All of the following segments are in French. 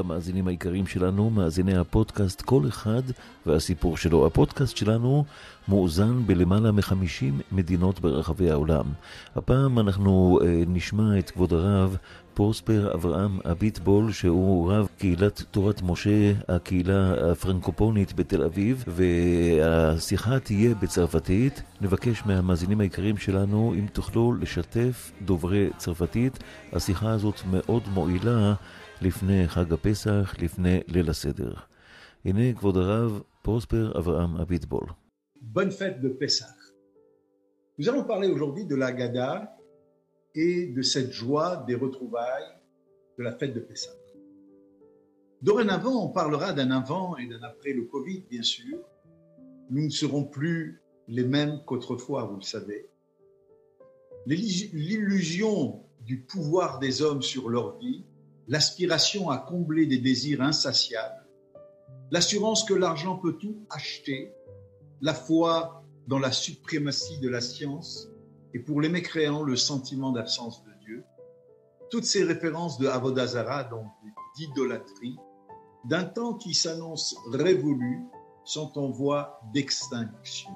המאזינים היקרים שלנו, מאזיני הפודקאסט כל אחד והסיפור שלו. הפודקאסט שלנו מאוזן בלמעלה מ-50 מדינות ברחבי העולם. הפעם אנחנו אה, נשמע את כבוד הרב פרוספר אברהם אביטבול, שהוא רב קהילת תורת משה, הקהילה הפרנקופונית בתל אביב, והשיחה תהיה בצרפתית. נבקש מהמאזינים היקרים שלנו, אם תוכלו לשתף דוברי צרפתית. השיחה הזאת מאוד מועילה לפני חג הפסח, לפני ליל הסדר. הנה כבוד הרב פרוספר אברהם אביטבול. Bonne fête de Pessah. Nous allons parler aujourd'hui de la Gada et de cette joie des retrouvailles de la fête de Pessah. Dorénavant, on parlera d'un avant et d'un après le Covid, bien sûr. Nous ne serons plus les mêmes qu'autrefois, vous le savez. L'illusion du pouvoir des hommes sur leur vie, l'aspiration à combler des désirs insatiables, l'assurance que l'argent peut tout acheter, la foi dans la suprématie de la science, et pour les mécréants, le sentiment d'absence de Dieu. Toutes ces références de Avodazara, donc d'idolâtrie, d'un temps qui s'annonce révolu, sont en voie d'extinction.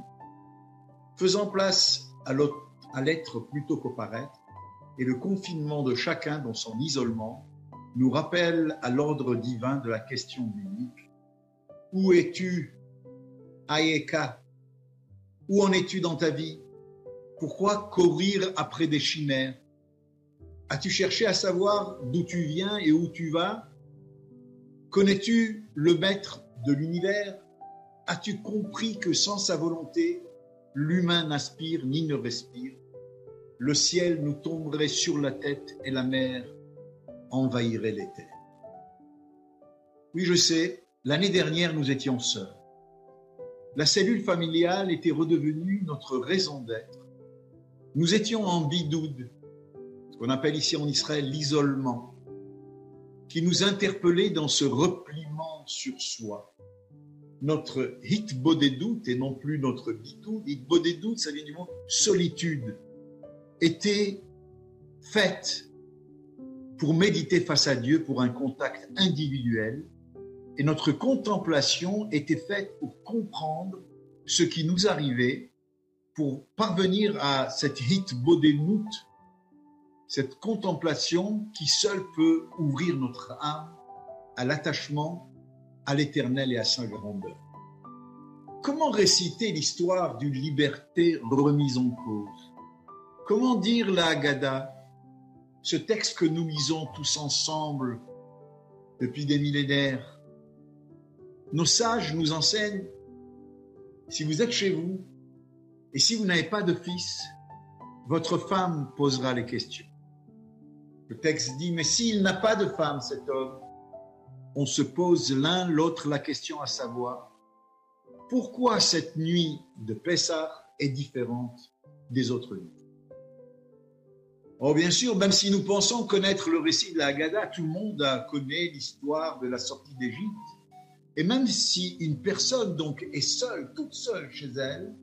Faisant place à l'être plutôt qu'au paraître, et le confinement de chacun dans son isolement nous rappelle à l'ordre divin de la question unique. Où es-tu, Ayeka Où en es-tu dans ta vie? Pourquoi courir après des chimères? As-tu cherché à savoir d'où tu viens et où tu vas? Connais-tu le maître de l'univers? As-tu compris que sans sa volonté, l'humain n'aspire ni ne respire? Le ciel nous tomberait sur la tête et la mer envahirait les terres. Oui, je sais, l'année dernière, nous étions seuls. La cellule familiale était redevenue notre raison d'être nous étions en bidoud, ce qu'on appelle ici en Israël l'isolement, qui nous interpellait dans ce repliement sur soi. Notre hitbodedout, et non plus notre bidoud, hitbodedout, ça vient du mot solitude, était faite pour méditer face à Dieu pour un contact individuel, et notre contemplation était faite pour comprendre ce qui nous arrivait pour parvenir à cette hit bodenout, cette contemplation qui seule peut ouvrir notre âme à l'attachement à l'éternel et à sa grandeur. Comment réciter l'histoire d'une liberté remise en cause? Comment dire la Haggadah, ce texte que nous lisons tous ensemble depuis des millénaires Nos sages nous enseignent, si vous êtes chez vous, et si vous n'avez pas de fils, votre femme posera les questions. Le texte dit, mais s'il n'a pas de femme, cet homme, on se pose l'un l'autre la question à savoir, pourquoi cette nuit de Pessah est différente des autres nuits? Oh, bien sûr, même si nous pensons connaître le récit de la Haggadah, tout le monde connaît l'histoire de la sortie d'Égypte. Et même si une personne donc est seule, toute seule chez elle,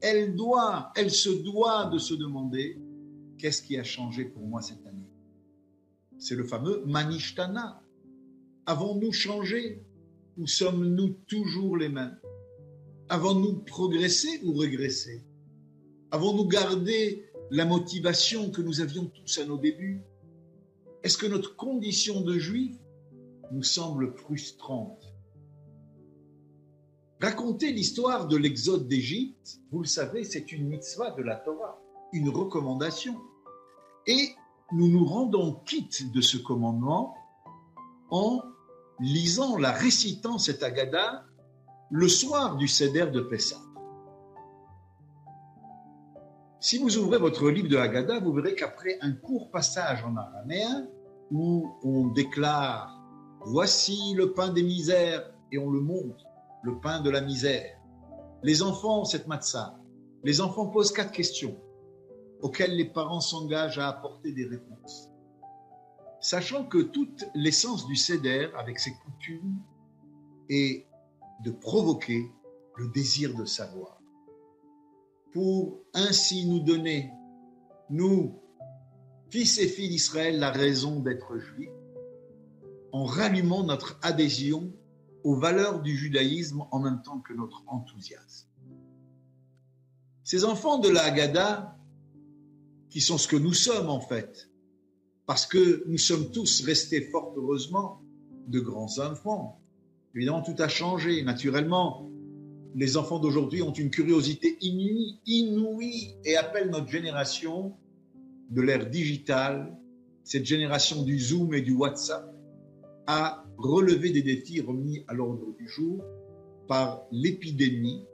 elle doit, elle se doit de se demander qu'est-ce qui a changé pour moi cette année? C'est le fameux Manishtana. Avons-nous changé? Ou sommes-nous toujours les mêmes? Avons-nous progressé ou régressé? Avons-nous gardé la motivation que nous avions tous à nos débuts Est-ce que notre condition de juif nous semble frustrante? Raconter l'histoire de l'exode d'Égypte, vous le savez, c'est une mitzvah de la Torah, une recommandation. Et nous nous rendons quitte de ce commandement en lisant, la récitant cette Agada le soir du Seder de Pessah. Si vous ouvrez votre livre de Haggadah, vous verrez qu'après un court passage en araméen où on déclare Voici le pain des misères et on le montre le pain de la misère. Les enfants ont cette matzah. Les enfants posent quatre questions auxquelles les parents s'engagent à apporter des réponses. Sachant que toute l'essence du Seder, avec ses coutumes, est de provoquer le désir de savoir. Pour ainsi nous donner, nous, fils et filles d'Israël, la raison d'être juifs, en rallumant notre adhésion aux valeurs du judaïsme en même temps que notre enthousiasme. Ces enfants de la Haggadah, qui sont ce que nous sommes en fait, parce que nous sommes tous restés fort heureusement de grands enfants. Évidemment, tout a changé. Naturellement, les enfants d'aujourd'hui ont une curiosité inouïe, inouïe et appellent notre génération de l'ère digitale, cette génération du Zoom et du WhatsApp, à relever des défis remis à l'ordre du jour par l'épidémie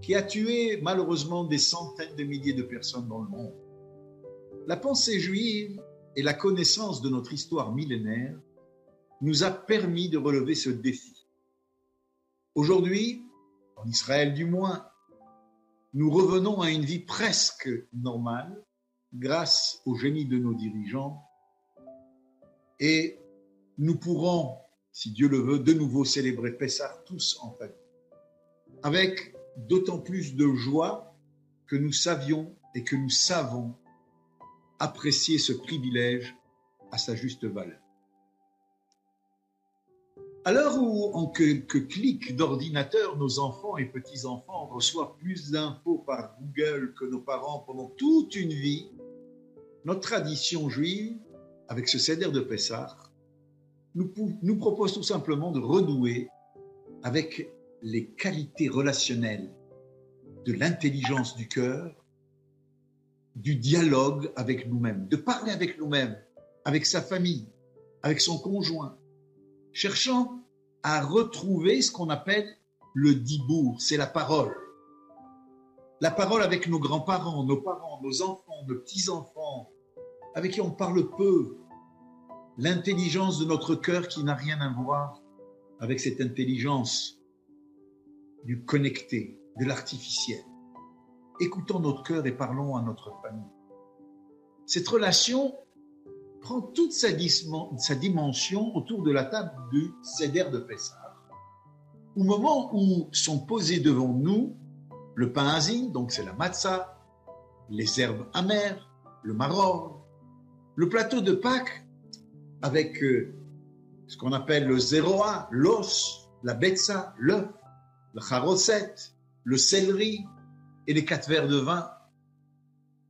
qui a tué malheureusement des centaines de milliers de personnes dans le monde. La pensée juive et la connaissance de notre histoire millénaire nous a permis de relever ce défi. Aujourd'hui, en Israël du moins, nous revenons à une vie presque normale grâce au génie de nos dirigeants et nous pourrons, si Dieu le veut, de nouveau célébrer Pessah tous en famille, avec d'autant plus de joie que nous savions et que nous savons apprécier ce privilège à sa juste valeur. À l'heure où, en quelques clics d'ordinateur, nos enfants et petits-enfants reçoivent plus d'infos par Google que nos parents pendant toute une vie, notre tradition juive, avec ce céder de Pessah, nous, nous propose tout simplement de renouer avec les qualités relationnelles de l'intelligence du cœur, du dialogue avec nous-mêmes, de parler avec nous-mêmes, avec sa famille, avec son conjoint, cherchant à retrouver ce qu'on appelle le dibour, c'est la parole. La parole avec nos grands-parents, nos parents, nos enfants, nos petits-enfants, avec qui on parle peu. L'intelligence de notre cœur qui n'a rien à voir avec cette intelligence du connecté, de l'artificiel. Écoutons notre cœur et parlons à notre famille. Cette relation prend toute sa, dimension autour de la table du Seder de Pessah. Au moment où sont posés devant nous le pain azine, donc c'est la matzah, les herbes amères, le maror, le plateau de Pâques avec euh, ce qu'on appelle le zéroa, l'os, la betza, l'œuf, le charosset, le céleri et les quatre verres de vin.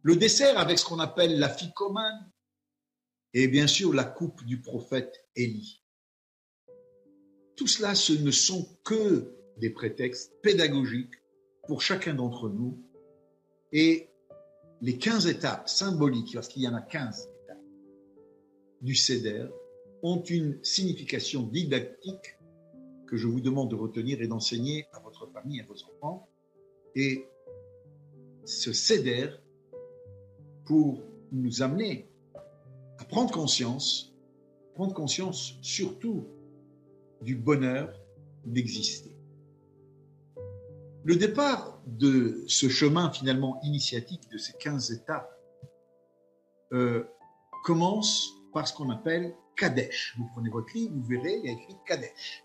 Le dessert avec ce qu'on appelle la ficomane et bien sûr la coupe du prophète Élie. Tout cela, ce ne sont que des prétextes pédagogiques pour chacun d'entre nous et les 15 étapes symboliques, parce qu'il y en a 15 étapes du CEDER, ont une signification didactique que je vous demande de retenir et d'enseigner à votre famille, à vos enfants. Et ce céder pour nous amener à prendre conscience, prendre conscience surtout du bonheur d'exister. Le départ de ce chemin finalement initiatique de ces 15 étapes euh, commence par ce qu'on appelle Kadesh. Vous prenez votre livre, vous verrez, il y a écrit Kadesh.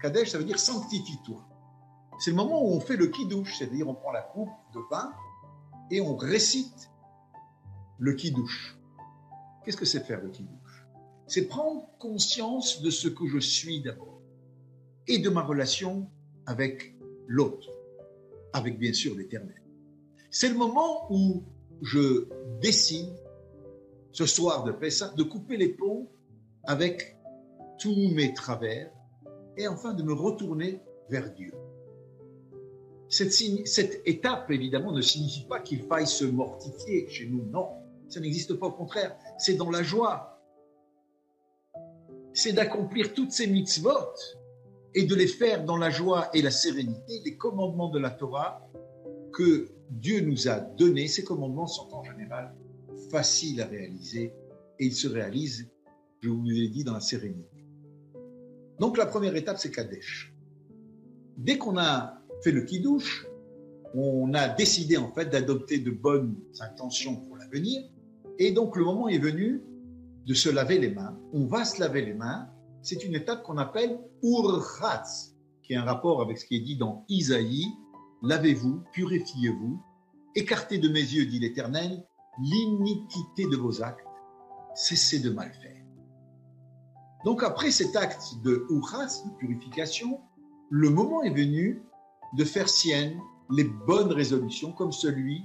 Kadesh, ça veut dire sanctifie-toi. C'est le moment où on fait le kidouche, c'est-à-dire on prend la coupe de vin et on récite le kidouche. Qu'est-ce que c'est faire le kidouche C'est prendre conscience de ce que je suis d'abord et de ma relation avec l'autre, avec bien sûr l'éternel. C'est le moment où je décide, ce soir de Pessah, de couper les ponts avec tous mes travers et enfin de me retourner vers Dieu. Cette, cette étape, évidemment, ne signifie pas qu'il faille se mortifier chez nous. Non, ça n'existe pas. Au contraire, c'est dans la joie. C'est d'accomplir toutes ces mitzvot et de les faire dans la joie et la sérénité, les commandements de la Torah que Dieu nous a donnés. Ces commandements sont en général faciles à réaliser et ils se réalisent, je vous l'ai dit, dans la sérénité. Donc la première étape, c'est Kadesh. Dès qu'on a fait le kidouche, on a décidé en fait d'adopter de bonnes intentions pour l'avenir. Et donc le moment est venu de se laver les mains. On va se laver les mains. C'est une étape qu'on appelle Urchatz, qui est un rapport avec ce qui est dit dans Isaïe. Lavez-vous, purifiez-vous, écartez de mes yeux, dit l'Éternel, l'iniquité de vos actes, cessez de mal faire. Donc après cet acte de uras, de purification, le moment est venu de faire sienne les bonnes résolutions comme celui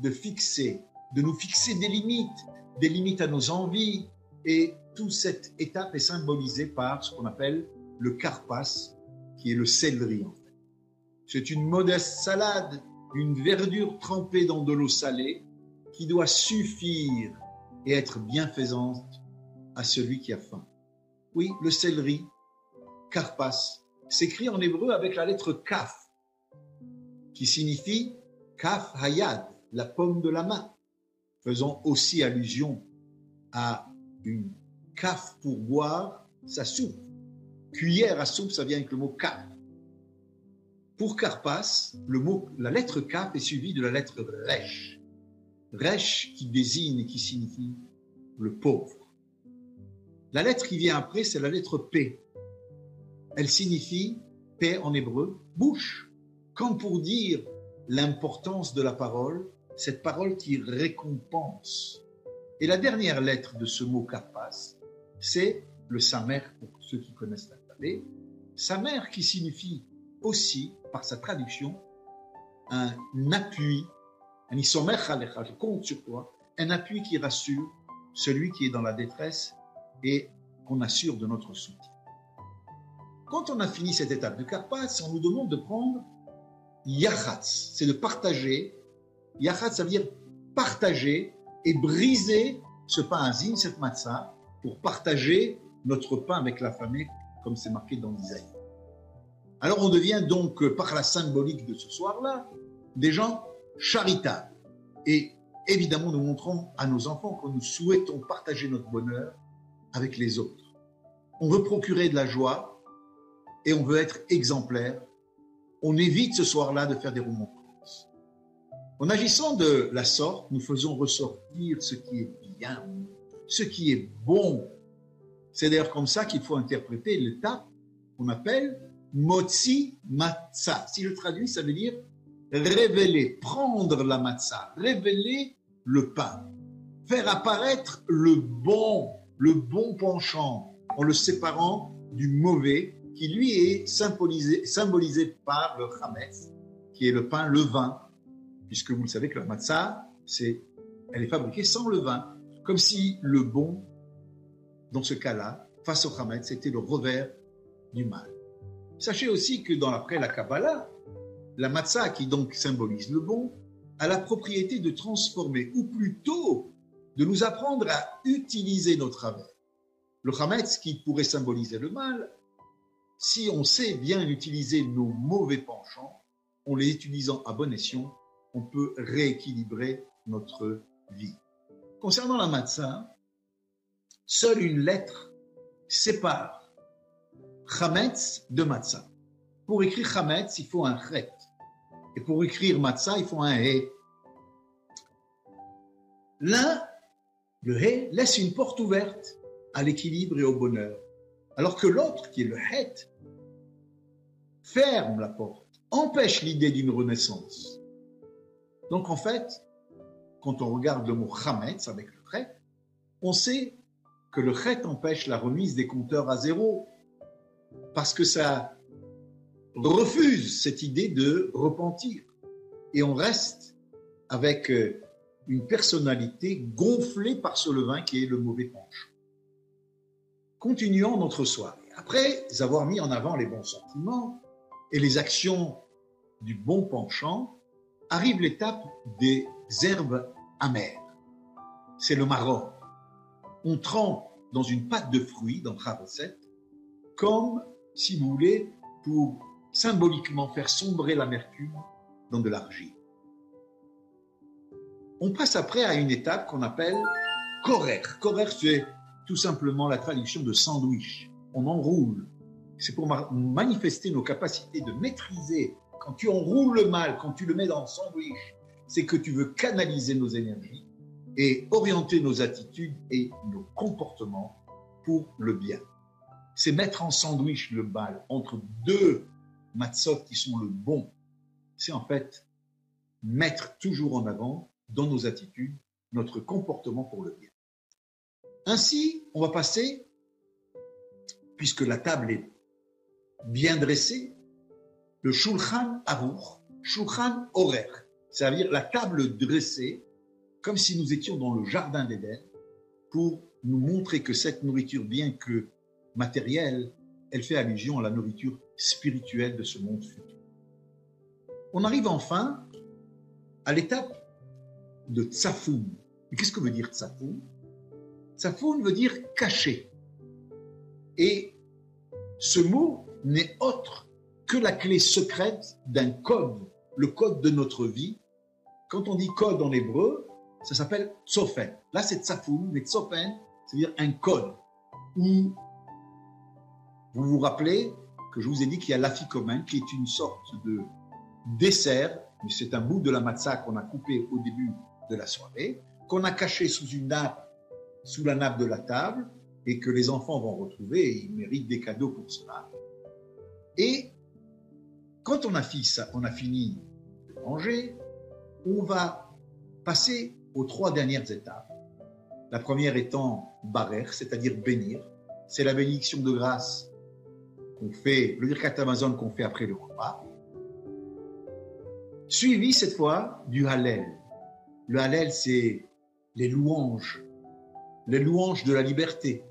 de fixer, de nous fixer des limites, des limites à nos envies. Et toute cette étape est symbolisée par ce qu'on appelle le carpas, qui est le céleri en fait. C'est une modeste salade, une verdure trempée dans de l'eau salée qui doit suffire et être bienfaisante à celui qui a faim. Oui, le céleri, carpas, s'écrit en hébreu avec la lettre kaf, qui signifie kaf hayad, la pomme de la main, faisant aussi allusion à une kaf pour boire sa soupe. Cuillère à soupe, ça vient avec le mot kaf. Pour Karpas, le mot, la lettre kaf est suivie de la lettre resh. Resh qui désigne et qui signifie le pauvre. La lettre qui vient après, c'est la lettre P. Elle signifie, P en hébreu, bouche. Comme pour dire l'importance de la parole, cette parole qui récompense. Et la dernière lettre de ce mot karpas, c'est le samer, pour ceux qui connaissent l'alphabet. Samer qui signifie aussi, par sa traduction, un appui, un isomer je compte sur toi, un appui qui rassure celui qui est dans la détresse et qu'on assure de notre soutien. Quand on a fini cette étape de Karpas, on nous demande de prendre Yachatz, c'est de partager. Yachatz, ça veut dire partager et briser ce pain azim, cette matzah, pour partager notre pain avec la famille, comme c'est marqué dans l'Isaïe. Alors on devient donc, par la symbolique de ce soir-là, des gens charitables. Et évidemment, nous montrons à nos enfants que nous souhaitons partager notre bonheur avec les autres. On veut procurer de la joie et on veut être exemplaire. On évite ce soir-là de faire des remontrances. En agissant de la sorte, nous faisons ressortir ce qui est bien, ce qui est bon. C'est d'ailleurs comme ça qu'il faut interpréter l'étape qu'on appelle motzi matzah. Si je traduis, ça veut dire révéler, prendre la matzah, révéler le pain, faire apparaître le bon le bon penchant en le séparant du mauvais qui lui est symbolisé, par le chametz, qui est le pain levain, puisque vous le savez que la matzah, c'est, elle est fabriquée sans levain, comme si le bon, dans ce cas-là, face au chametz, c'était le revers du mal. Sachez aussi que dans après la Kabbalah, la matzah, qui donc symbolise le bon, a la propriété de transformer, ou plutôt de nous apprendre à utiliser nos travers. Le Hametz, qui pourrait symboliser le mal, si on sait bien utiliser nos mauvais penchants, en les utilisant à bon escient, on peut rééquilibrer notre vie. Concernant la matzah, seule une lettre sépare Chametz de matzah. Pour écrire Chametz, il faut un chet. Et pour écrire matzah, il faut un he. L'un le hé laisse une porte ouverte à l'équilibre et au bonheur, alors que l'autre, qui est le het, ferme la porte, empêche l'idée d'une renaissance. Donc en fait, quand on regarde le mot chametz avec le het, on sait que le het empêche la remise des compteurs à zéro, parce que ça refuse cette idée de repentir. Et on reste avec euh, une personnalité gonflée par ce levain qui est le mauvais penchant. Continuons notre soirée. Après avoir mis en avant les bons sentiments et les actions du bon penchant, arrive l'étape des herbes amères. C'est le marron. On trempe dans une pâte de fruits dans la recette, comme, si vous voulez, pour symboliquement faire sombrer l'amertume dans de l'argile. On passe après à une étape qu'on appelle korer. Korer, c'est tout simplement la traduction de sandwich. On enroule. C'est pour manifester nos capacités de maîtriser. Quand tu enroules le mal, quand tu le mets dans le sandwich, c'est que tu veux canaliser nos énergies et orienter nos attitudes et nos comportements pour le bien. C'est mettre en sandwich le mal entre deux matzot qui sont le bon. C'est en fait mettre toujours en avant dans nos attitudes, notre comportement pour le bien. Ainsi, on va passer puisque la table est bien dressée, le Shulchan Aruch, Shulchan horaire, c'est-à-dire la table dressée, comme si nous étions dans le jardin d'Éden, pour nous montrer que cette nourriture, bien que matérielle, elle fait allusion à la nourriture spirituelle de ce monde futur. On arrive enfin à l'étape de Tsafoun. qu'est-ce que veut dire Tsafoun Tsafoun veut dire caché. Et ce mot n'est autre que la clé secrète d'un code, le code de notre vie. Quand on dit code en hébreu, ça s'appelle tsofen. Là, c'est tsafoun, mais tsofen, c'est-à-dire un code où vous vous rappelez que je vous ai dit qu'il y a l'afikomen, qui est une sorte de dessert, mais c'est un bout de la matzah qu'on a coupé au début de la soirée, qu'on a caché sous une nappe, sous la nappe de la table, et que les enfants vont retrouver, et ils méritent des cadeaux pour cela. Et quand on a, fini, on a fini de manger, on va passer aux trois dernières étapes. La première étant barer, c'est-à-dire bénir. C'est la bénédiction de grâce qu'on fait, le Birkat Amazon qu'on fait après le repas. Suivi cette fois du Hallel. Le Hallel, c'est les louanges, les louanges de la liberté.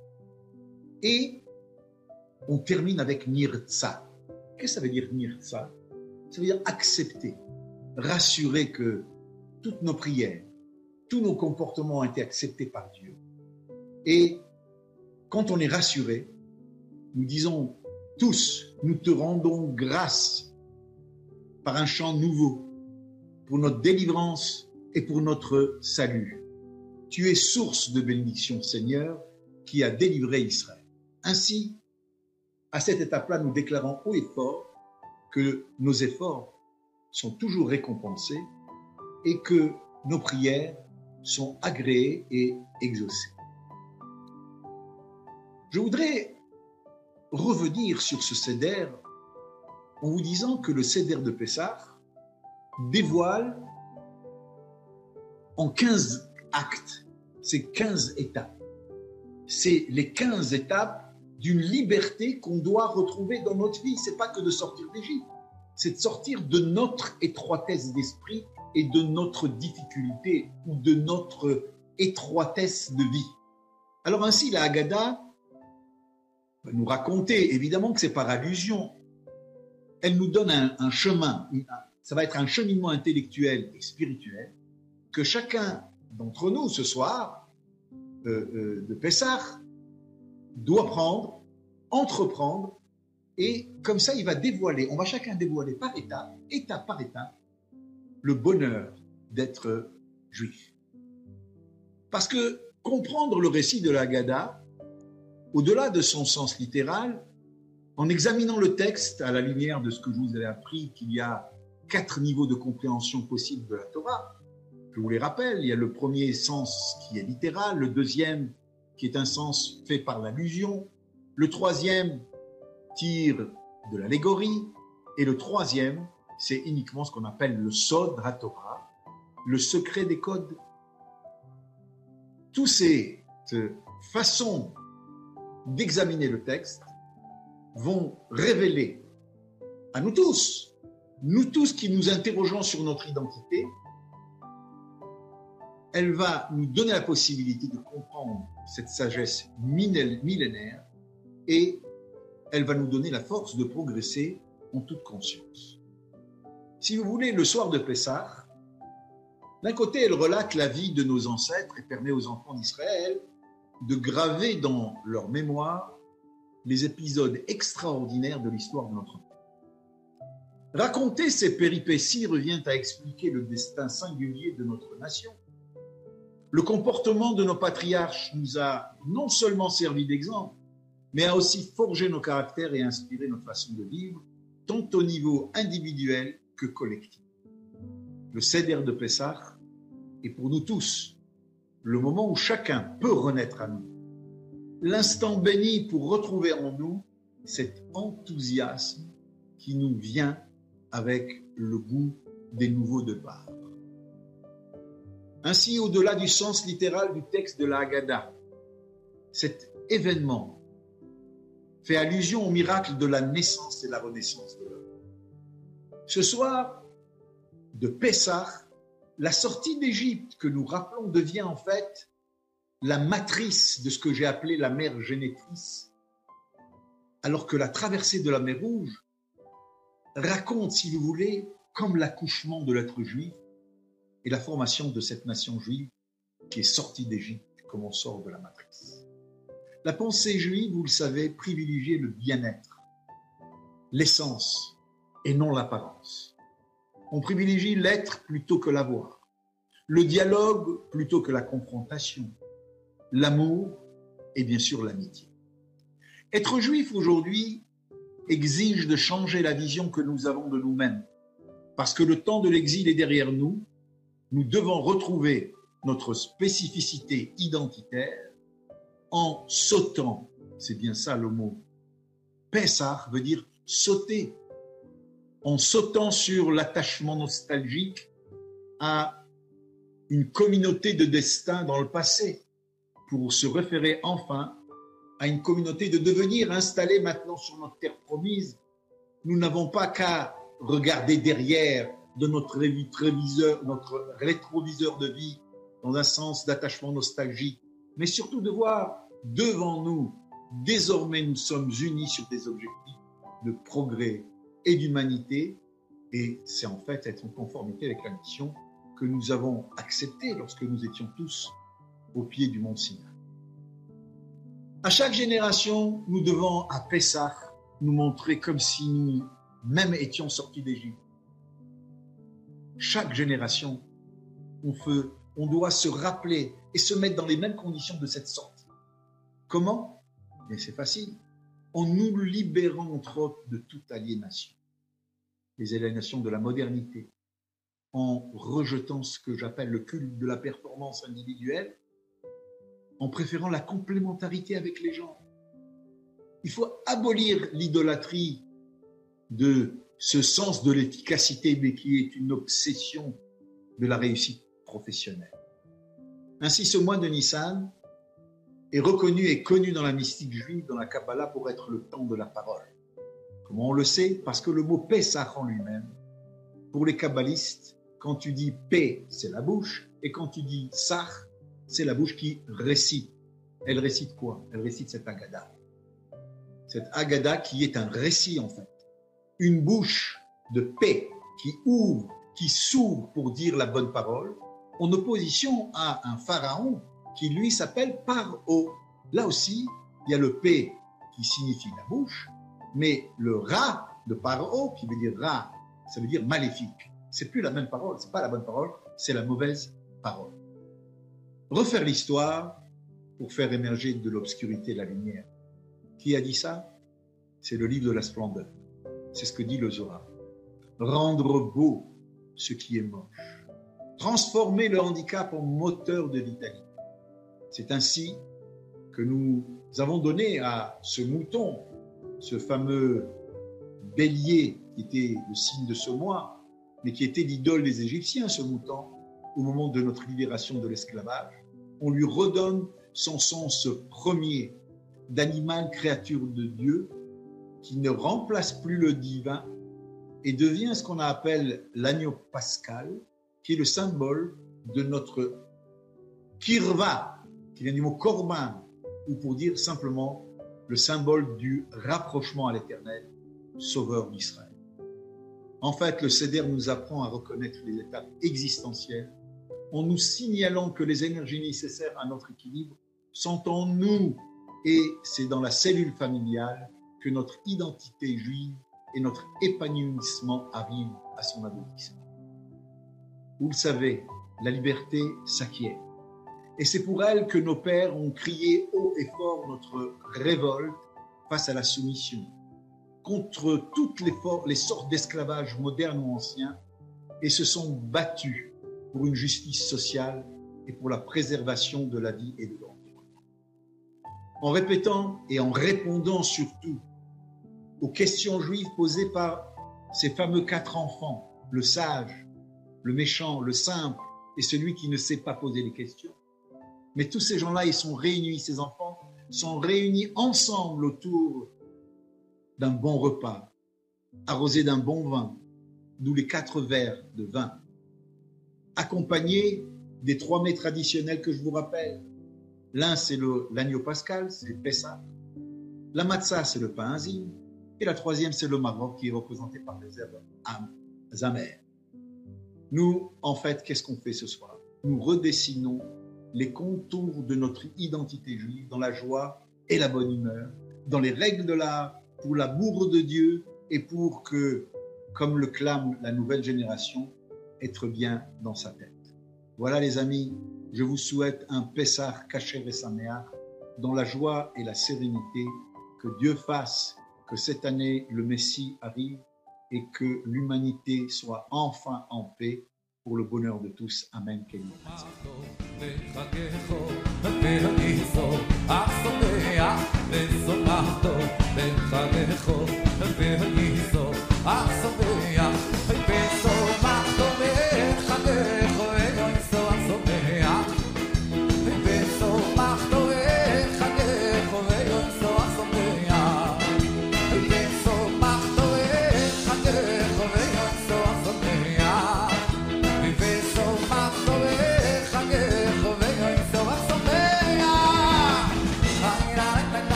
Et on termine avec Nirtza. Qu'est-ce que ça veut dire Nirtza Ça veut dire accepter, rassurer que toutes nos prières, tous nos comportements ont été acceptés par Dieu. Et quand on est rassuré, nous disons tous, nous te rendons grâce par un chant nouveau pour notre délivrance et pour notre salut. Tu es source de bénédiction, Seigneur, qui a délivré Israël. Ainsi, à cette étape-là, nous déclarons haut et fort que nos efforts sont toujours récompensés et que nos prières sont agréés et exaucés. Je voudrais revenir sur ce céder en vous disant que le céder de Pessah dévoile en 15 actes, ces 15 étapes. C'est les 15 étapes d'une liberté qu'on doit retrouver dans notre vie. C'est pas que de sortir d'Égypte, c'est de sortir de notre étroitesse d'esprit et de notre difficulté ou de notre étroitesse de vie. Alors ainsi, la Haggadah va nous raconter, évidemment que c'est par allusion, elle nous donne un, chemin, ça va être un cheminement intellectuel et spirituel que chacun d'entre nous ce soir euh, euh, de Pessah doit prendre, entreprendre, et comme ça il va dévoiler, on va chacun dévoiler par étape, étape par étape, le bonheur d'être juif. Parce que comprendre le récit de la Gada, au-delà de son sens littéral, en examinant le texte à la lumière de ce que je vous ai appris, qu'il y a quatre niveaux de compréhension possibles de la Torah, je vous les rappelle, il y a le premier sens qui est littéral, le deuxième qui est un sens fait par l'allusion, le troisième tire de l'allégorie, et le troisième c'est uniquement ce qu'on appelle le Sod HaTorah, le secret des codes. Toutes ces façons d'examiner le texte vont révéler à nous tous, nous tous qui nous interrogeons sur notre identité, elle va nous donner la possibilité de comprendre cette sagesse millénaire et elle va nous donner la force de progresser en toute conscience. Si vous voulez, le soir de Pessah, d'un côté, elle relate la vie de nos ancêtres et permet aux enfants d'Israël de graver dans leur mémoire les épisodes extraordinaires de l'histoire de notre pays. Raconter ces péripéties revient à expliquer le destin singulier de notre nation. Le comportement de nos patriarches nous a non seulement servi d'exemple, mais a aussi forgé nos caractères et inspiré notre façon de vivre, tant au niveau individuel collectif. Le Seder de Pessah est pour nous tous le moment où chacun peut renaître à nous. L'instant béni pour retrouver en nous cet enthousiasme qui nous vient avec le goût des nouveaux départs. Ainsi, au-delà du sens littéral du texte de la Haggadah, cet événement fait allusion au miracle de la naissance et la renaissance de l'homme. Ce soir de Pessah, la sortie d'Égypte que nous rappelons devient en fait la matrice de ce que j'ai appelé la mère génétrice, alors que la traversée de la mer Rouge raconte, si vous voulez, comme l'accouchement de l'être juif et la formation de cette nation juive qui est sortie d'Égypte comme on sort de la matrice. La pensée juive, vous le savez, privilégiait le bien-être, l'essence et non l'apparence. On privilégie l'être plutôt que l'avoir, le dialogue plutôt que la confrontation, l'amour et bien sûr l'amitié. Être juif aujourd'hui exige de changer la vision que nous avons de nous-mêmes, parce que le temps de l'exil est derrière nous, nous devons retrouver notre spécificité identitaire en sautant. C'est bien ça le mot. Pessah veut dire sauter. En sautant sur l'attachement nostalgique à une communauté de destin dans le passé, pour se référer enfin à une communauté de devenir installée maintenant sur notre terre promise. Nous n'avons pas qu'à regarder derrière de notre rétroviseur, notre rétroviseur de vie dans un sens d'attachement nostalgique, mais surtout de voir devant nous, désormais nous sommes unis sur des objectifs de progrès et d'humanité, et c'est en fait être en conformité avec la mission que nous avons acceptée lorsque nous étions tous au pied du mont Sinaï. À chaque génération, nous devons, à Pessah, nous montrer comme si nous même étions sortis d'Égypte. Chaque génération, on, veut, on doit se rappeler et se mettre dans les mêmes conditions de cette sorte. Comment? Mais c'est facile. En nous libérant, entre autres, de toute aliénation. Les aliénations de la modernité. En rejetant ce que j'appelle le culte de la performance individuelle. En préférant la complémentarité avec les gens. Il faut abolir l'idolâtrie de ce sens de l'efficacité, mais qui est une obsession de la réussite professionnelle. Ainsi, ce mois de Nissan est reconnu et connu dans la mystique juive, dans la Kabbalah, pour être le temps de la parole. Comment on le sait? Parce que le mot Pesach en lui-même, pour les kabbalistes, quand tu dis P, c'est la bouche, et quand tu dis Sach, c'est la bouche qui récite. Elle récite quoi? Elle récite cette Agada. Cette Agada qui est un récit en fait une bouche de paix qui ouvre, qui s'ouvre pour dire la bonne parole, en opposition à un pharaon qui lui s'appelle Paro. Là aussi, il y a le P qui signifie la bouche, mais le Ra de Paro qui veut dire Ra, ça veut dire maléfique. C'est plus la même parole, c'est pas la bonne parole, c'est la mauvaise parole. Refaire l'histoire pour faire émerger de l'obscurité la lumière. Qui a dit ça? C'est le livre de la splendeur. C'est ce que dit le Zohar. Rendre beau ce qui est moche. Transformer le handicap en moteur de vitalité. C'est ainsi que nous avons donné à ce mouton, ce fameux bélier qui était le signe de ce mois, mais qui était l'idole des Égyptiens, ce mouton, au moment de notre libération de l'esclavage, on lui redonne son sens premier d'animal créature de Dieu qui ne remplace plus le divin et devient ce qu'on appelle l'agneau pascal, qui est le symbole de notre kirva, qui vient du mot korban, ou pour dire simplement le symbole du rapprochement à l'éternel, sauveur d'Israël. En fait, le CEDER nous apprend à reconnaître les étapes existentielles en nous signalant que les énergies nécessaires à notre équilibre sont en nous et c'est dans la cellule familiale que notre identité juive et notre épanouissement arrivent à son aboutissement. Vous le savez, la liberté s'acquiert. Et c'est pour elle que nos pères ont crié haut et fort notre révolte face à la soumission, contre toutes les, les sortes d'esclavage modernes ou anciens, et se sont battus pour une justice sociale et pour la préservation de la vie et de l'environnement. En répétant et en répondant surtout aux questions juives posées par ces fameux quatre enfants, le sage, le méchant, le simple et celui qui ne sait pas poser les questions. Mais tous ces gens-là, ils sont réunis, ces enfants sont réunis ensemble autour d'un bon repas, arrosé d'un bon vin, d'où les quatre verres de vin, accompagné des trois mets traditionnels que je vous rappelle. L'un, c'est l'agneau pascal, c'est le Pessah. La matzah, c'est le pain azim. Et la troisième, c'est le Maroc, qui est représenté par les amères. Nous, en fait, qu'est-ce qu'on fait ce soir? Nous redessinons les contours de notre identité juive dans la joie et la bonne humeur, dans les règles de l'art, pour l'amour de Dieu et pour que, comme le clame la nouvelle génération, être bien dans sa tête. Voilà les amis, je vous souhaite un Pessah Kacher et dans la joie et la sérénité, que Dieu fasse que cette année le Messie arrive et que l'humanité soit enfin en paix pour le bonheur de tous. Amen. Amen.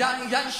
young, young